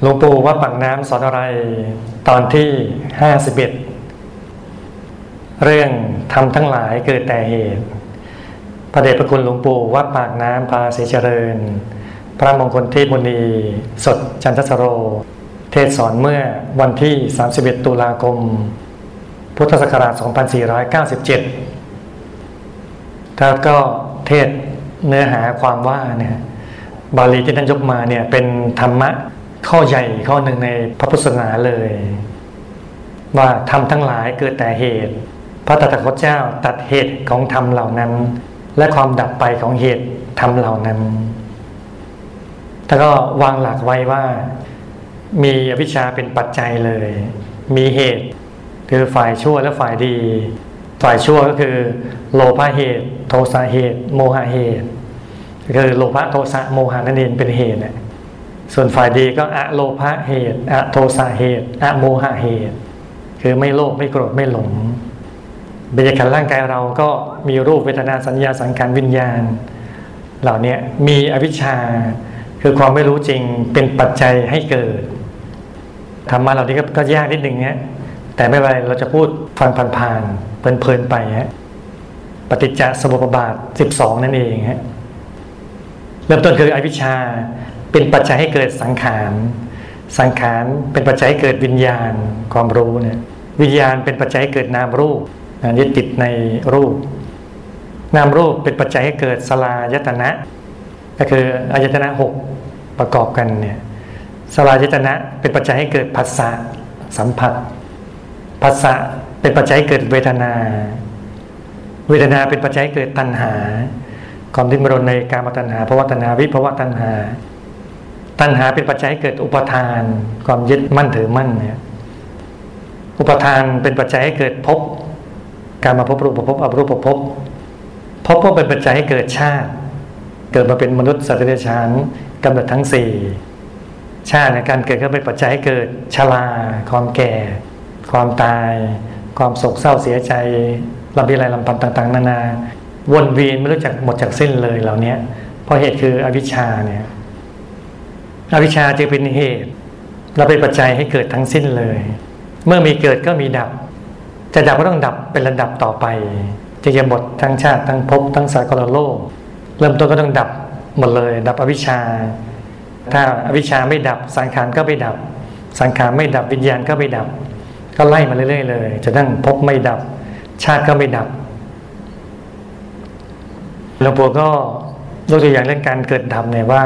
หลวงปู่ว่าปักน้ำสอนอะไรตอนที่ห้าสิบเอ็ดเรื่องทำทั้งหลายเกิดแต่เหตุพระเดชพระคุณหลวงปู่วัดปากน้ำพาศรีเจริญ พระมงคลเทพมุนีสดจันทสโร เทศสอนเมื่อวันที่ 31 ตุลาคม พุทธศักราช 2497ถ้าก็เทศเนื้อหาความว่าเนี่ยบาลีที่ท่านยกมาเนี่ยเป็นธรรมะ ข้อใหญ่ข้อหนึ่งในพระพุทธศาสนาเลย ว่าทำทั้งหลายเกิดแต่เหตุ พระตถาคตเจ้าตัดเหตุของธรรมเหล่านั้น และความดับไปของเหตุธรรมเหล่านั้นแล้วก็วางหลักไว้ว่า มีอวิชชาเป็นปัจจัยเลย มีเหตุคือฝ่ายชั่วและฝ่ายดี ฝ่ายชั่วก็คือ โลภะเหตุ โทสะเหตุ โมหะเหตุ คือโลภะโทสะโมหะนั่นเองเป็นเหตุเนี่ย ส่วนฝ่ายดีก็อะโลภะเหตุอะโทสะเหตุอะโมหะเหตุ คือไม่โลภไม่โกรธไม่หลงบรรยากาศร่างกายเราก็มีรูปเวทนาสัญญาสังขารวิญญาณ เหล่านี้มีอวิชชา คือความไม่รู้จริงเป็นปัจจัยให้เกิดธรรมะเหล่านี้ก็ยากนิดหนึ่งนี้ยแต่ไม่เป็นไรเราจะพูดฟังผ่านๆเพลินๆไปฮะปฏิจจสมุปบาทสิบสองนั่นเองฮะเริ่มต้นคืออวิชชา เป็นปัจจัยให้เกิดสังขารสังขารเป็นปัจจัยให้เกิดวิญญาณความรู้เนี่ยวิญญาณเป็นปัจจัยให้เกิดนามรูปยึดติดในรูป นามรูปเป็นปัจจัยให้เกิดสลายตนะ ก็คืออายตนะหกประกอบกันเนี่ยสลายตนะเป็นปัจจัยให้เกิดผัสสะสัมผัสผัสสะเป็นปัจจัยให้เกิดเวทนา เวทนาเป็นปัจจัยให้เกิดตัณหาความดิ้นรนในการมาตัณหาภาวะตัณหาวิภาวะตัณหา ตัณหาเป็นปัจจัยให้เกิดอุปทาน ความยึดมั่นถือมั่นเนี่ยอุปทานเป็นปัจจัยให้เกิดภพการมาพบรูปภพอรูปภพภพก็เป็นปัจจัยให้เกิดชาติ เกิดมาเป็นมนุษย์สัตว์เดรัจฉานกำเนิดทั้งสี่ชาติในการเกิดก็เป็นปัจจัยให้เกิดชราความแก่ ความตาย ความโศกเศร้าเสียใจลำพิไรลำพันต่าง ๆ นานา วนเวียนไม่รู้จักหมดจากเส้นเลยเหล่านี้เพราะเหตุคืออวิชชาเนี่ย อวิชชาจึงเป็นเหตุ เราเป็นปัจจัยให้เกิดทั้งสิ้นเลย เมื่อมีเกิดก็มีดับ จะดับก็ต้องดับเป็นระดับต่อไปจะจะหมดทั้งชาติทั้งภพทั้งสากลโลก เริ่มต้นก็ต้องดับหมดเลย ดับอวิชชา ถ้าอวิชชาไม่ดับสังขารก็ไม่ดับ สังขารไม่ดับวิญญาณก็ไม่ดับ ก็ไล่มาเรื่อยๆเลยจะตั้งภพไม่ดับ ชาติก็ไม่ดับหลวงปู่ก็ยกตัวอย่างเรื่องการเกิดดับเนี่ยว่า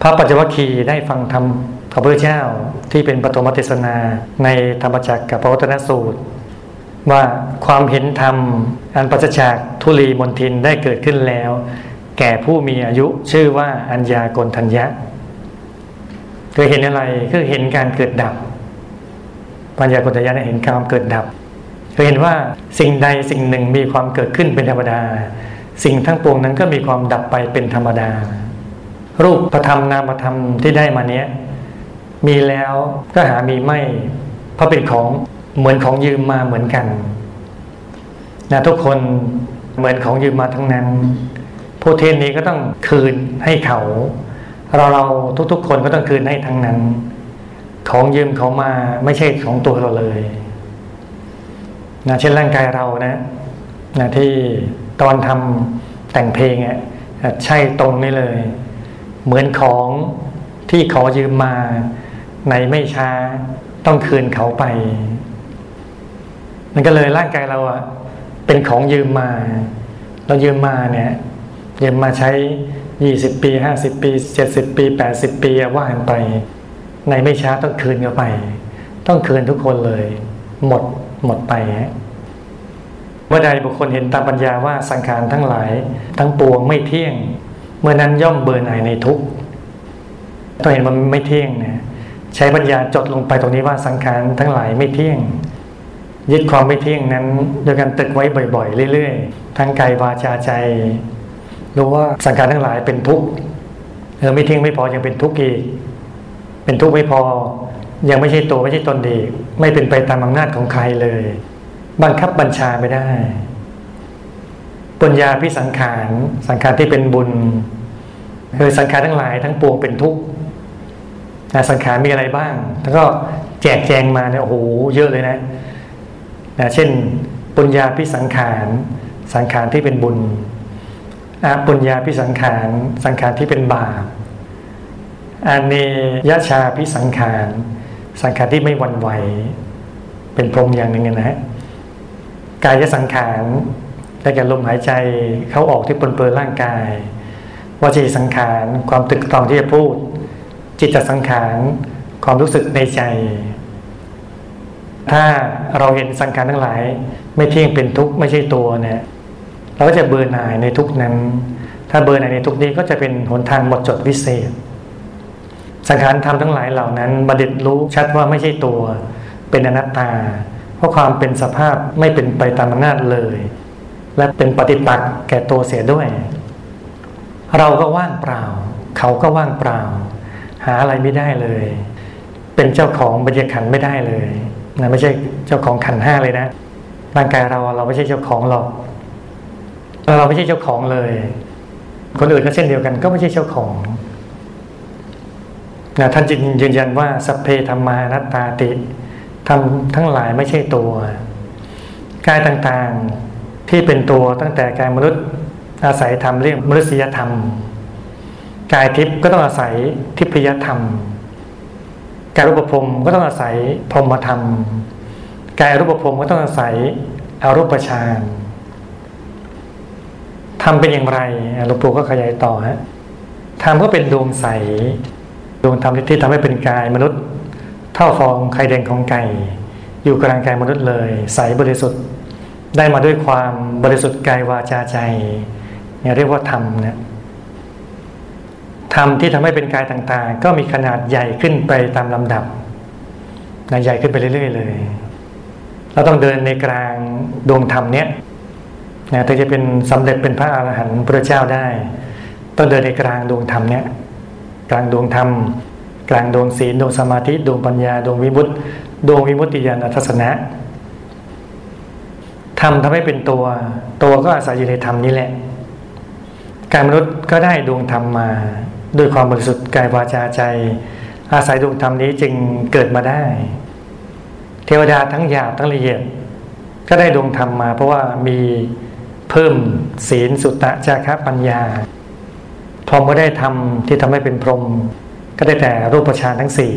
พระปัจจวัคคีย์ได้ฟังธรรมของพระเจ้าที่เป็นปฐมเทศนาในธรรมจักรกับพระวัฒนสูตร ว่าความเห็นธรรม อันปัจจากทุลีมนทินได้เกิดขึ้นแล้ว แก่ผู้มีอายุชื่อว่าอัญญากลทัญญะคือเห็นอะไรคือเห็นการเกิดดับปัญญากลทัญญะเห็นการเกิดดับคือเห็นว่าสิ่งใดสิ่งหนึ่งมีความเกิดขึ้นเป็นธรรมดา สิ่งทั้งปวงนั้นก็มีความดับไปเป็นธรรมดา รูปประธรรมนามธรรมที่ได้มาเนี้ยมีแล้วก็หามีไม่เพราะเป็นของเหมือนของยืมมาเหมือนกันนะทุกคนเหมือนของยืมมาทั้งนั้นผู้เทนนี้ก็ต้องคืนให้เขา เราเราทุกๆ คนก็ต้องคืนให้ทั้งนั้น ของยืมเขามาไม่ใช่ของตัวเราเลยนะเช่นร่างกายเรานะนะที่ตอนทำแต่งเพลงอะใช่ตรงนี้เลย เหมือนของที่ขอยืมมาในไม่ช้าต้องคืนเขาไป มันก็เลยร่างกายเราอะเป็นของยืมมา เรายืมมาเนี่ย ยืมมาใช้ยี่สิบปีห้าสิบปีเจ็ดสิบปีแปดสิบปีว่ากันไป ในไม่ช้าต้องคืนเขาไป ต้องคืนทุกคนเลย หมดหมดไปเมื่อใดบุคคลเห็นตามปัญญาว่าสังขารทั้งหลาย ทั้งปวงไม่เที่ยง เมื่อนั้นย่อมเบื่อหน่ายในทุกข์ต้องเห็นมันไม่เที่ยงนะใช้ปัญญาจดลงไปตรงนี้ว่าสังขารทั้งหลายไม่เที่ยง ยึดความไม่เที่ยงนั้น โดยการตึกไว้บ่อย ๆ เรื่อยๆทั้งกายวาจาใจรู้ว่าสังขารทั้งหลายเป็นทุกข์เออไม่เที่ยงไม่พอยังเป็นทุกข์อีก เป็นทุกข์ไม่พอ ยังไม่ใช่ตัวไม่ใช่ตนดี ไม่เป็นไปตามอำนาจของใครเลย บังคับบัญชาไม่ได้ ปัญญาพิสังขารสังขารที่เป็นบุญคือสังขารทั้งหลายทั้งปวงเป็นทุกข์สังขารมีอะไรบ้าง แล้วก็แจกแจงมาเนี่ยโอ้โหเยอะเลยนะนะเช่นปุญญาพิสังขาร สังขารที่เป็นบุญอาปุญญาพิสังขาร สังขารที่เป็นบาปอาเนยชาพิสังขาร สังขารที่ไม่วันไหว เป็นพรหมอย่างหนึ่งนะฮะกายสังขาร ได้แก่ลมหายใจเข้าออกที่ปนเปื้อนร่างกายวจีสังขารความตึกตองที่จะพูด จิตสังขารความรู้สึกในใจ ถ้าเราเห็นสังขารทั้งหลาย ไม่เที่ยงเป็นทุกข์ไม่ใช่ตัวเนี่ยเราก็จะเบื่อหน่ายในทุกนั้น ถ้าเบื่อหน่ายในทุกนี้ก็จะเป็นหนทางหมดจดวิเศษ สังขารธรรมทั้งหลายเหล่านั้นบัณฑิตรู้ชัดว่าไม่ใช่ตัว เป็นอนัตตา เพราะความเป็นสภาพไม่เป็นไปตามอำนาจเลย และเป็นปฏิปักษ์แก่ตัวเสียด้วย เราก็ว่างเปล่า เขาก็ว่างเปล่า หาอะไรไม่ได้เลย เป็นเจ้าของบรรยากาศไม่ได้เลยนะไม่ใช่เจ้าของขันห้าเลยนะร่างกายเราเราไม่ใช่เจ้าของหรอกเราไม่ใช่เจ้าของเลย คนอื่นก็เช่นเดียวกัน ก็ไม่ใช่เจ้าของนะท่านจึงยืนยันว่าสัพเพธรรมานัตตาติทำทั้งหลายไม่ใช่ตัวกายต่างๆ ที่เป็นตัวตั้งแต่กายมนุษย์อาศัยธรรมเรียกมนุษยธรรม กายทิพย์ก็ต้องอาศัยทิพยธรรม กายรูปภพก็ต้องอาศัยพรหมธรรม กายรูปภพก็ต้องอาศัยอารูปฌานทำเป็นอย่างไรหลวงปู่ก็ขยายต่อฮะธรรมก็เป็นดวงใส ดวงธรรมที่ทำให้เป็นกายมนุษย์ เท่าฟองไข่แดงของไก่ อยู่กลางกายมนุษย์เลย ใสบริสุทธิ์ ได้มาด้วยความบริสุทธิ์กายวาจาใจเนี่ยเรียกว่าธรรมเนี่ยธรรมที่ทำให้เป็นกายต่างๆ ก็มีขนาดใหญ่ขึ้นไปตามลำดับนะใหญ่ขึ้นไปเรื่อยๆเลย เราต้องเดินในกลางดวงธรรมเนี้ยนะถึงจะเป็นสำเร็จเป็นพระอาหารหันต์พระเจ้าได้ ต้องเดินในกลางดวงธรรมเนี้ยกลางดวงธรรม กลางดวงศีลดวงสมาธิดวงปัญญาดวงวิมุตติดวงวิมุตติญาณทัศนะ ธรรมทำให้เป็นตัว ตัวก็อาศัยอยู่ในธรรมนี้แหละการมนุษย์ก็ได้ดวงธรรมมาด้วยความบริสุทธิ์กายวาจาใจ อาศัยดวงธรรมนี้จึงเกิดมาได้ เทวดาทั้งหยาบทั้งละเอียด ก็ได้ดวงธรรมมา เพราะว่ามีเพิ่มศีลสุตตะจาระปัญญาพรหมก็ได้ทำที่ทำให้เป็นพรหมก็ได้แต่รูปฌานทั้งสี่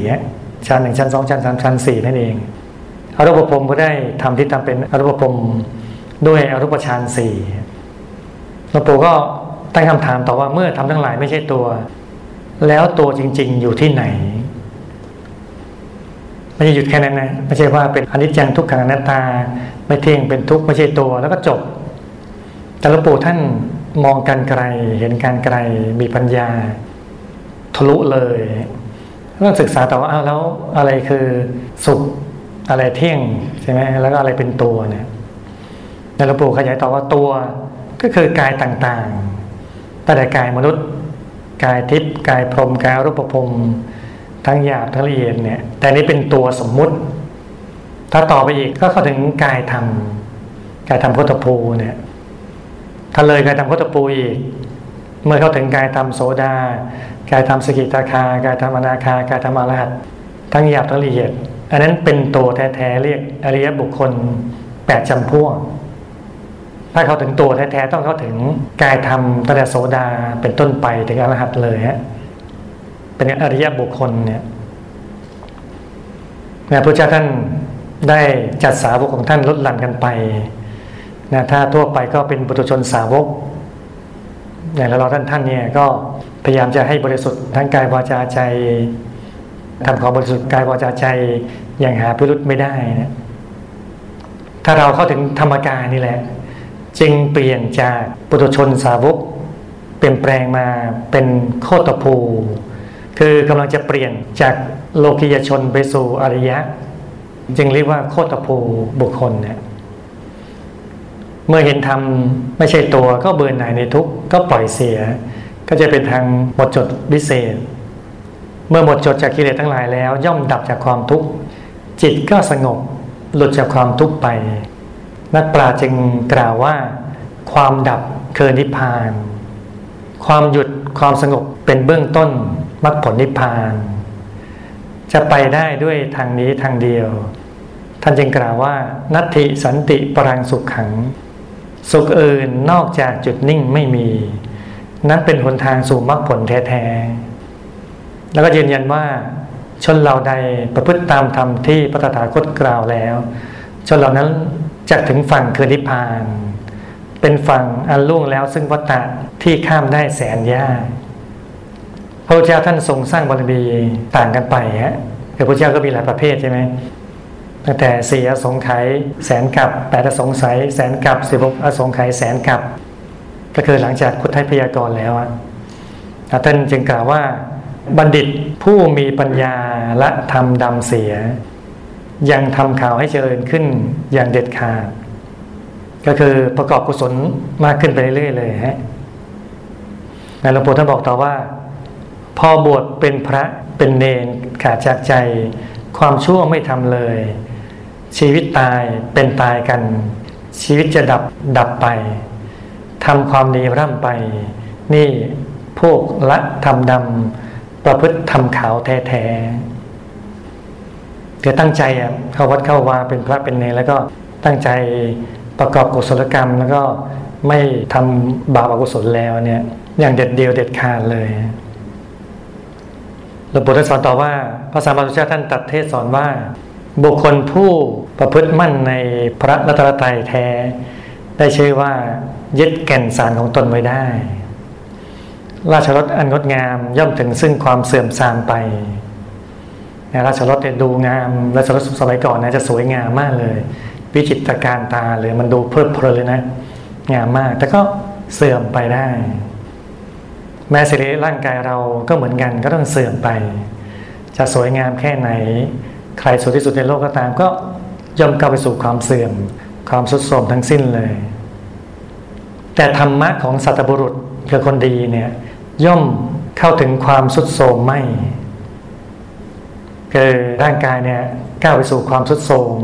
ฌานหนึ่งชั้นสองชั้นสามชั้นสี่นั่นเอง อรูปพรมก็ได้ทำที่ทำเป็นอรูปพรมด้วยอรูปฌานสี่หลวงปู่ก็ตั้งคำถามต่อว่าเมื่อทำทั้งหลายไม่ใช่ตัว แล้วตัวจริง ๆ อยู่ที่ไหนไม่ใช่หยุดแค่นั้นนะไม่ใช่ว่าเป็นอนิจจังทุกขังอนัตตา ไม่เที่ยงเป็นทุกข์ไม่ใช่ตัวแล้วก็จบ แต่หลวงปู่ท่านมองการไกลเห็นการไกลมีปัญญา ทะลุเลยต้องศึกษาต่อว่าอ้าวแล้วอะไรคือสุข อะไรเที่ยงใช่ไหมแล้วก็อะไรเป็นตัวเนี่ยหลวงปู่ขยายต่อว่าตัวก็คือกายต่างๆตั้งแต่กายมนุษย์ กายทิพย์กายพรมกายรูปภพทั้งหยาบทั้งละเอียดเนี่ยแต่นี้เป็นตัวสมมุติ ถ้าต่อไปอีกก็เข้าถึงกายธรรมกายธรรมพุทธภูเนี่ยถ้าเลยกายธรรมพุทธภูอีก เมื่อเข้าถึงกายธรรมโสดากายธรรมสกิตาคากายธรรมอนาคากายธรรมอรหัตทั้งหยาบทั้งละเอียด อันนั้นเป็นตัวแท้ๆเรียกอริยบุคคลแปดจำพวก ถ้าเขาถึงตัวแท้ๆต้องเข้าถึงกายธรรมตั้งแต่โสดาเป็นต้นไปถึงอรหัตเลยฮะเป็นอริยบุคคลเนี่ยนะพระเจ้าท่านได้จัดสาวกของท่านลดหลั่นกันไปนะถ้าทั่วไปก็เป็นบุตรชนสาวกเนี่ยแล้วเราท่านท่านเนี่ยก็พยายามจะให้บริสุทธิ์ทั้งกายวาจาใจ ทำความบริสุทธิ์กายวาจาใจอย่างหาพิรุธไม่ได้นะถ้าเราเข้าถึงธรรมกายนี่แหละ จึงเปลี่ยนจากปุถุชนสาวก เปลี่ยนแปลงมาเป็นโคตภู คือกำลังจะเปลี่ยนจากโลกิยชนไปสู่อริยะ จึงเรียกว่าโคตภูบุคคลเนี่ยเมื่อเห็นธรรมไม่ใช่ตัวก็เบื่อหน่ายในทุกข์ก็ปล่อยเสีย ก็จะเป็นทางหมดจดวิเศษ เมื่อหมดจดจากกิเลสทั้งหลายแล้ว ย่อมดับจากความทุกข์จิตก็สงบหลุดจากความทุกข์ไป นักปราชญ์จึงกล่าวว่า ความดับคือนิพพาน ความหยุดความสงบเป็นเบื้องต้นมรรคผลนิพพาน จะไปได้ด้วยทางนี้ทางเดียว ท่านจึงกล่าวว่า นัตถิสันติปรังสุขขัง สุขอื่นนอกจากจุดนิ่งไม่มี นั้นเป็นหนทางสู่มรรคผลแท้ๆ แล้วก็ยืนยันว่าชนเหล่าใดประพฤติตามธรรมที่พระตถาคตกล่าวแล้ว ชนเหล่านั้นจะถึงฝั่งคือนิพพาน เป็นฝั่งอันล่วงแล้วซึ่งวัฏฏะที่ข้ามได้แสนยากพระพุทธเจ้าท่านทรงสร้างบารมีต่างกันไปฮะคือพระเจ้าก็มีหลายประเภทใช่ไหมตั้งแต่สี่อสงไขยแสนกับแปดอสงไขยแสนกับสิบอสงไขยแสนกับ ก็คือหลังจากพุทธพยากรแล้วท่านจึงกล่าวว่า บัณฑิตผู้มีปัญญาและทำดำเสีย ยังทำข่าวให้เจริญขึ้นอย่างเด็ดขาดก็คือประกอบกุศลมากขึ้นไปเรื่อยๆเลยฮะในหลวงปู่ท่านบอกต่อว่า พอบวชเป็นพระเป็นเนนขาดจากใจ ความชั่วไม่ทำเลย ชีวิตตายเป็นตายกัน ชีวิตจะดับดับไปทำความดีร่ำไป นี่พวกละทำดำ ประพฤติทำขาวแท้ๆเดี๋ยวตั้งใจอะเข้าวัดเข้าวาเป็นพระเป็นเนรแล้วก็ตั้งใจประกอบกุศลกรรม แล้วก็ไม่ทำบาปอกุศลแล้วเนี่ย อย่างเด็ดเดียวเด็ดขาดเลยหลวงปู่ท่านสอนต่อว่าพระสัมมาสัมพุทธเจ้าท่านตัดเทศสอนว่า บุคคลผู้ประพฤติมั่นในพระรัตนตรัยแท้ ได้ชื่อว่ายึดแก่นสารของตนไว้ได้ ราชรถอันงดงามย่อมถึงซึ่งความเสื่อมทรามไปราชรถเนี่ยดูงามราชรถสมัยก่อนนะจะสวยงามมากเลยวิจิตรการตาเลยมันดูเพลิดเพลินเลยนะ งามมาก แต่ก็เสื่อมไปได้ แม้สิริร่างกายเราก็เหมือนกันก็ต้องเสื่อมไป จะสวยงามแค่ไหน ใครสวยที่สุดในโลกก็ตามก็ย่อมก้าวไปสู่ความเสื่อม ความสุดโทรมทั้งสิ้นเลย แต่ธรรมะของสัตบุรุษคือคนดีเนี่ยย่อมเข้าถึงความสุดโทมไม่คือร่างกายเนี่ยก้าวไปสู่ความสุดโทม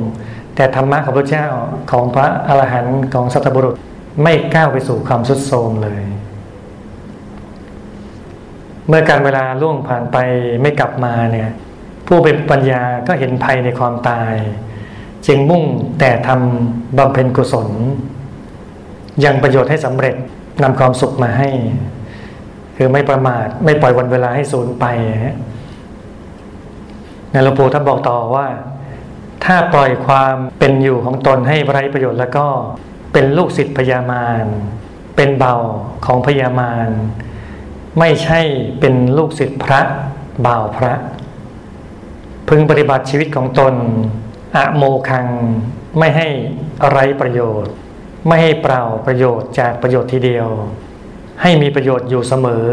แต่ธรรมะของพระเจ้าของพระอรหันต์ของสัตบุรุษไม่ก้าวไปสู่ความสุดโทมเลย เมื่อการเวลาล่วงผ่านไปไม่กลับมาเนี่ยผู้เป็นปัญญาก็เห็นภัยในความตาย จึงมุ่งแต่ทำบำเพ็ญกุศล ยังประโยชน์ให้สำเร็จนำความสุขมาให้ คือไม่ประมาท ไม่ปล่อยวันเวลาให้สูญไปในหลวงปู่ท่านบอกต่อว่า ถ้าปล่อยความเป็นอยู่ของตนให้ไร้ประโยชน์แล้วก็เป็นลูกศิษย์พญามารเป็นเบาของพญามารไม่ใช่เป็นลูกศิษย์พระบ่าวพระ พึงปฏิบัติชีวิตของตน อะโมคังไม่ให้ไรประโยชน์ ไม่ให้เปล่าประโยชน์จากประโยชน์ทีเดียว ให้มีประโยชน์อยู่เสมอ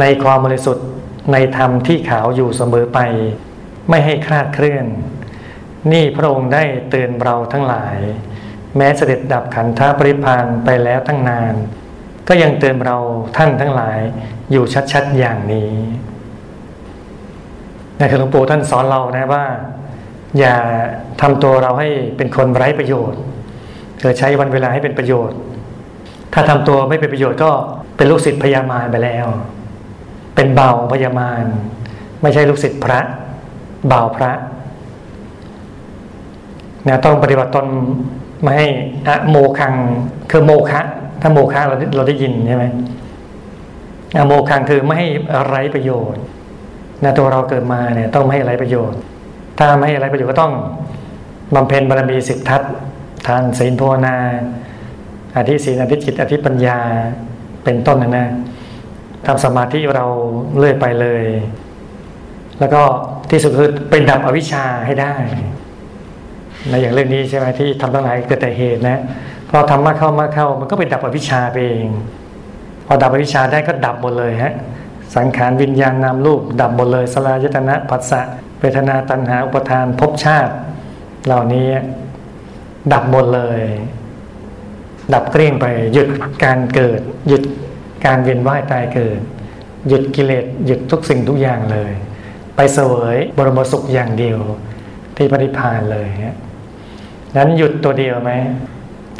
ในความบริสุทธิ์ในธรรมที่ขาวอยู่เสมอไป ไม่ให้คลาดเคลื่อน นี่พระองค์ได้เตือนเราทั้งหลาย แม้เสด็จดับขันธปริพานไปแล้วตั้งนาน ก็ยังเตือนเราท่านทั้งหลายอยู่ชัดๆอย่างนี้นี่คือหลวงปู่ท่านสอนเรานะว่า อย่าทำตัวเราให้เป็นคนไร้ประโยชน์ เธอใช้วันเวลาให้เป็นประโยชน์ ถ้าทำตัวไม่เป็นประโยชน์ก็เป็นลูกศิษย์พญามารไปแล้ว เป็นเบาพญามารไม่ใช่ลูกศิษย์พระเบาพระนี่ยต้องปฏิบัติตนไม่ให้อะโมคังคือโมคะ ถ้าโมคะเราเราได้ยินใช่ไหมอะโมคังคือไม่ให้ไร้ประโยชน์นะตัวเราเกิดมาเนี่ยต้องไม่ให้ไร้ประโยชน์ ถ้าไม่ให้ไร้ประโยชน์ก็ต้องบำเพ็ญบารมีสิทธัต ทานศีลภาวนา อธิศีลอธิจิต อธิปัญญาเป็นต้นนะนะทำสมาธิเราเลื่อยไปเลย แล้วก็ที่สุดคือเป็นดับอวิชชาให้ได้ในอย่างเรื่องนี้ใช่ไหมที่ทำตั้งหลายเกิดแต่เหตุนะพอทำมากเข้ามากเข้า มันก็เป็นดับอวิชชาไปเอง พอดับอวิชชาได้ก็ดับหมดเลยฮะสังขารวิญญาณนามรูป ดับหมดเลยสลายตนะปัสสะเวทนาตัณหาอุปทานภพชาติ เหล่านี้ ดับหมดเลย ดับเกลี้ยงไป หยุดการเกิด หยุดการเวียนว่ายตายเกิด หยุดกิเลสหยุดทุกสิ่งทุกอย่างเลย ไปเสวยบรมสุขอย่างเดียว ที่ปฏิพานเลยนั้นหยุดตัวเดียวไหม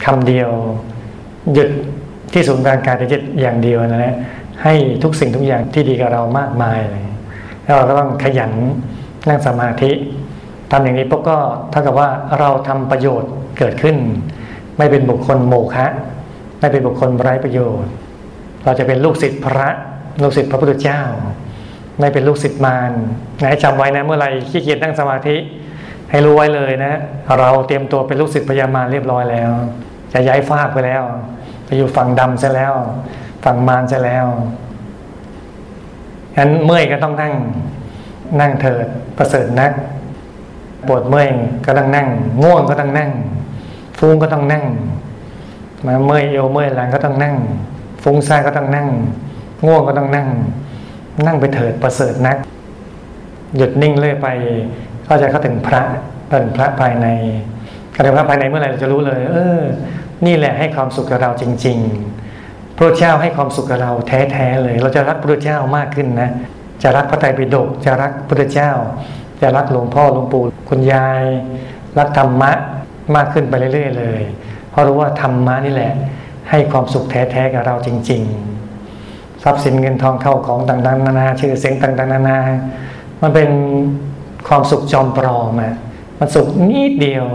คำเดียว หยุดที่ศูนย์กลางกายจิตอย่างเดียวนะฮะให้ทุกสิ่งทุกอย่างที่ดีกับเรามากมายเลยแล้วเราก็ต้องขยันนั่งสมาธิทำอย่างนี้ปุ๊บก็เท่ากับว่าเราทำประโยชน์ เกิดขึ้น ไม่เป็นบุคคลโมฆะไม่เป็นบุคคลไร้ประโยชน์ เราจะเป็นลูกศิษย์พระลูกศิษย์พระพุทธเจ้า ไม่เป็นลูกศิษย์มารนะให้จำไว้นะเมื่อไรขี้เกียจนั่งสมาธิ ให้รู้ไว้เลยนะ เราเตรียมตัวเป็นลูกศิษย์พญามารเรียบร้อยแล้ว จะย้ายฟากไปแล้วไปอยู่ฝั่งดำซะแล้ว ฝั่งมารซะแล้วฉะนั้นเมื่อยก็ต้องนั่งนั่งเถิดประเสริฐนักปวดเมื่อยก็ต้องนั่ง ง่วงก็ต้องนั่ง ฟุ้งก็ต้องนั่ง มาเมื่อยเอวเมื่อยหลังก็ต้องนั่ง ฟุ้งซ่านก็ต้องนั่ง ง่วงก็ต้องนั่ง นั่งไปเถิดประเสริฐนัก หยุดนิ่งเรื่อยไป ก็จะเข้าถึงพระเป็นพระภายในการถึงพระภายในเมื่อไหร่เราจะรู้เลย เออ นี่แหละให้ความสุขกับเราจริง ๆ พระเจ้าให้ความสุขกับเราแท้ๆเลย เราจะรักพระเจ้ามากขึ้นนะจะรักพระไตรปิฎกจะรักพระเจ้า จะรักหลวงพ่อหลวงปู่คุณยาย รักธรรมะ มากขึ้นไปเรื่อย ๆ เลย เพราะรู้ว่าธรรมะนี่แหละ ให้ความสุขแท้ๆกับเราจริง ๆ ทรัพย์สินเงินทองเข้าของต่างๆนานาชื่อเสียงต่างๆนานา มันเป็นความสุขจอมปลอมอะมันสุขนิดเดียว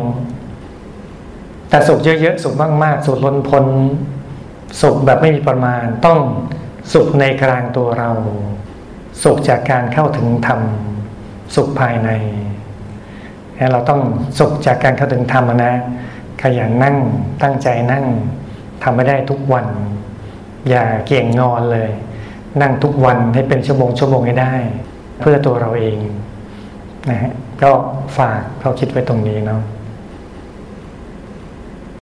แต่สุขเยอะๆสุขมากๆสุขล้นพ้นสุขแบบไม่มีประมาณต้องสุขในกลางตัวเรา สุขจากการเข้าถึงธรรม สุขภายใน เราต้องสุขจากการเข้าถึงธรรมนะ ขยันนั่งตั้งใจนั่งทำไม่ได้ทุกวัน อย่าเกี่ยงงอนเลย นั่งทุกวันให้เป็นชั่วโมงชั่วโมงให้ได้ เพื่อตัวเราเองนะฮะก็ฝากเขาคิดไว้ตรงนี้เนาะ